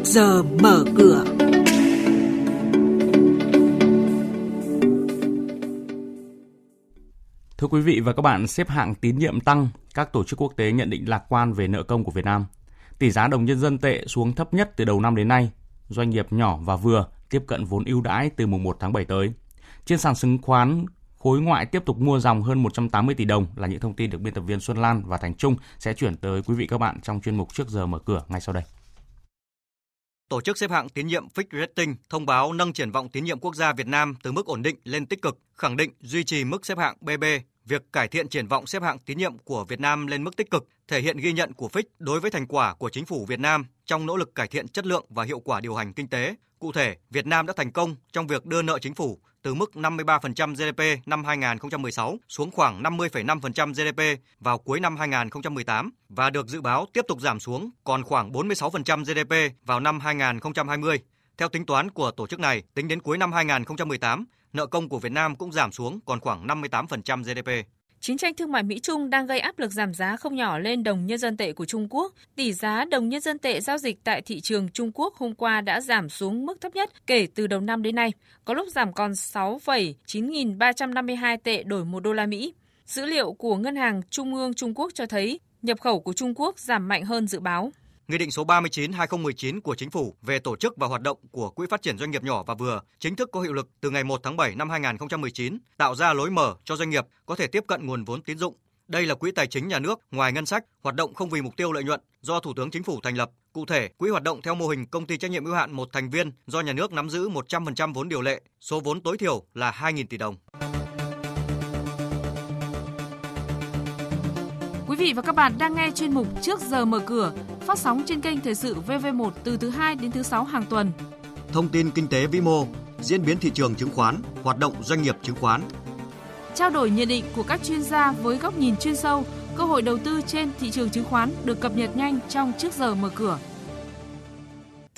trước giờ mở cửa. Thưa quý vị và các bạn, xếp hạng tín nhiệm tăng, các tổ chức quốc tế nhận định lạc quan về nợ công của Việt Nam. Tỷ giá đồng nhân dân tệ xuống thấp nhất từ đầu năm đến nay. Doanh nghiệp nhỏ và vừa tiếp cận vốn ưu đãi từ mùng 1 tháng 7 tới. Trên sàn chứng khoán, khối ngoại tiếp tục mua dòng hơn 180 tỷ đồng là những thông tin được biên tập viên Xuân Lan và Thành Trung sẽ chuyển tới quý vị các bạn trong chuyên mục trước giờ mở cửa ngay sau đây. Tổ chức xếp hạng tín nhiệm Fitch Rating thông báo nâng triển vọng tín nhiệm quốc gia Việt Nam từ mức ổn định lên tích cực, khẳng định duy trì mức xếp hạng BB. Việc cải thiện triển vọng xếp hạng tín nhiệm của Việt Nam lên mức tích cực thể hiện ghi nhận của Fitch đối với thành quả của chính phủ Việt Nam trong nỗ lực cải thiện chất lượng và hiệu quả điều hành kinh tế. Cụ thể, Việt Nam đã thành công trong việc đưa nợ chính phủ từ mức 53% GDP năm 2016 xuống khoảng 50,5% GDP vào cuối năm 2018 và được dự báo tiếp tục giảm xuống còn khoảng 46% GDP vào năm 2020. Theo tính toán của tổ chức này, tính đến cuối năm 2018, nợ công của Việt Nam cũng giảm xuống còn khoảng 58% GDP. Chiến tranh thương mại Mỹ-Trung đang gây áp lực giảm giá không nhỏ lên đồng nhân dân tệ của Trung Quốc. Tỷ giá đồng nhân dân tệ giao dịch tại thị trường Trung Quốc hôm qua đã giảm xuống mức thấp nhất kể từ đầu năm đến nay, có lúc giảm còn 6,9352 tệ đổi 1 đô la Mỹ. Dữ liệu của Ngân hàng Trung ương Trung Quốc cho thấy nhập khẩu của Trung Quốc giảm mạnh hơn dự báo. Nghị định số 39/2019 của Chính phủ về tổ chức và hoạt động của Quỹ phát triển doanh nghiệp nhỏ và vừa chính thức có hiệu lực từ ngày 1 tháng 7 năm 2019, tạo ra lối mở cho doanh nghiệp có thể tiếp cận nguồn vốn tín dụng. Đây là quỹ tài chính nhà nước ngoài ngân sách, hoạt động không vì mục tiêu lợi nhuận do Thủ tướng Chính phủ thành lập. Cụ thể, quỹ hoạt động theo mô hình công ty trách nhiệm hữu hạn một thành viên do nhà nước nắm giữ 100% vốn điều lệ, số vốn tối thiểu là 2.000 tỷ đồng. Quý vị và các bạn đang nghe chuyên mục Trước giờ mở cửa phát sóng trên kênh Thời sự VV1 từ thứ 2 đến thứ 6 hàng tuần. Thông tin kinh tế vĩ mô, diễn biến thị trường chứng khoán, hoạt động doanh nghiệp chứng khoán. Trao đổi nhận định của các chuyên gia với góc nhìn chuyên sâu, cơ hội đầu tư trên thị trường chứng khoán được cập nhật nhanh trong Trước giờ mở cửa.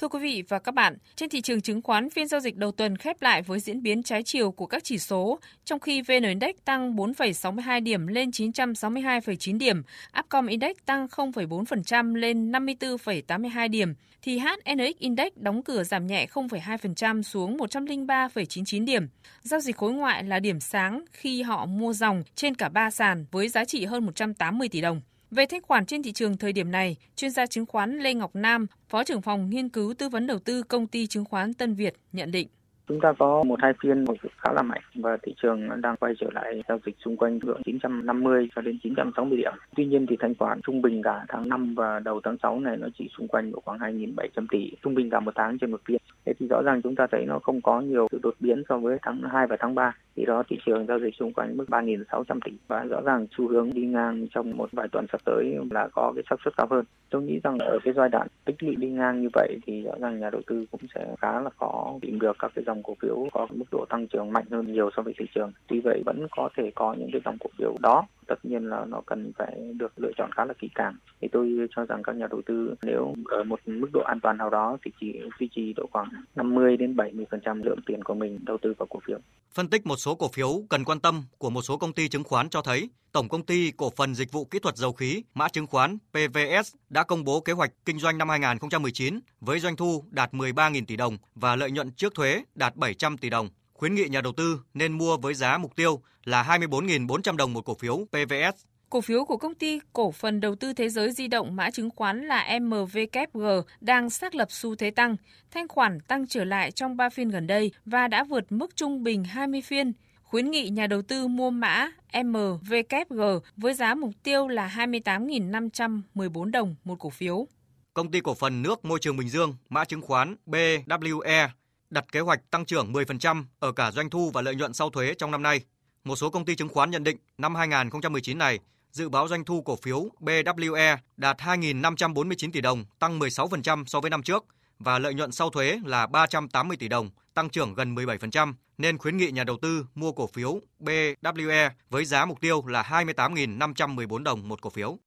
Thưa quý vị và các bạn, trên thị trường chứng khoán phiên giao dịch đầu tuần khép lại với diễn biến trái chiều của các chỉ số, trong khi VN Index tăng 4,62 điểm lên 962,9 điểm, Upcom Index tăng 0,4% lên 54,82 điểm, thì HNX Index đóng cửa giảm nhẹ 0,2% xuống 103,99 điểm. Giao dịch khối ngoại là điểm sáng khi họ mua dòng trên cả ba sàn với giá trị hơn 180 tỷ đồng. Về thanh khoản trên thị trường thời điểm này, chuyên gia chứng khoán Lê Ngọc Nam, Phó trưởng phòng nghiên cứu tư vấn đầu tư công ty chứng khoán Tân Việt nhận định. Chúng ta có một hai phiên hồi khá là mạnh và thị trường đang quay trở lại giao dịch xung quanh ngưỡng 950 cho đến 960 điểm. Tuy nhiên thì thanh khoản trung bình cả tháng 5 và đầu tháng 6 này nó chỉ xung quanh khoảng 2.700 tỷ, trung bình cả một tháng trên một phiên. Thế thì rõ ràng chúng ta thấy nó không có nhiều sự đột biến so với tháng 2 và tháng 3. Thì đó, thị trường giao dịch xung quanh mức 3.600 tỷ và rõ ràng xu hướng đi ngang trong một vài tuần sắp tới là có cái xác suất cao hơn. Tôi nghĩ rằng ở cái giai đoạn tích lũy đi ngang như vậy thì rõ ràng nhà đầu tư cũng sẽ khá là khó tìm được các cái dòng cổ phiếu có mức độ tăng trưởng mạnh hơn nhiều so với thị trường. Tuy vậy vẫn có thể có những cái dòng cổ phiếu đó tất nhiên là nó cần phải được lựa chọn khá là kỹ càng thì tôi cho rằng các nhà đầu tư nếu ở một mức độ an toàn nào đó thì chỉ duy trì độ khoảng 50 đến 70 phần trăm lượng tiền của mình đầu tư vào cổ phiếu. Phân tích một số cổ phiếu cần quan tâm của một số công ty chứng khoán cho thấy Tổng công ty Cổ phần Dịch vụ Kỹ thuật Dầu khí, mã chứng khoán PVS đã công bố kế hoạch kinh doanh năm 2019 với doanh thu đạt 13.000 tỷ đồng và lợi nhuận trước thuế đạt 700 tỷ đồng khuyến nghị nhà đầu tư nên mua với giá mục tiêu là 24.400 đồng một cổ phiếu PVS. Cổ phiếu của công ty cổ phần đầu tư thế giới di động mã chứng khoán là MVKG đang xác lập xu thế tăng, thanh khoản tăng trở lại trong 3 phiên gần đây và đã vượt mức trung bình 20 phiên. Khuyến nghị nhà đầu tư mua mã MVKG với giá mục tiêu là 28.514 đồng một cổ phiếu. Công ty cổ phần nước môi trường Bình Dương, mã chứng khoán BWE đặt kế hoạch tăng trưởng 10% ở cả doanh thu và lợi nhuận sau thuế trong năm nay. Một số công ty chứng khoán nhận định năm 2019 này, dự báo doanh thu cổ phiếu BWE đạt 2.549 tỷ đồng, tăng 16% so với năm trước và lợi nhuận sau thuế là 380 tỷ đồng, tăng trưởng gần 17%, nên khuyến nghị nhà đầu tư mua cổ phiếu BWE với giá mục tiêu là 28.514 đồng một cổ phiếu.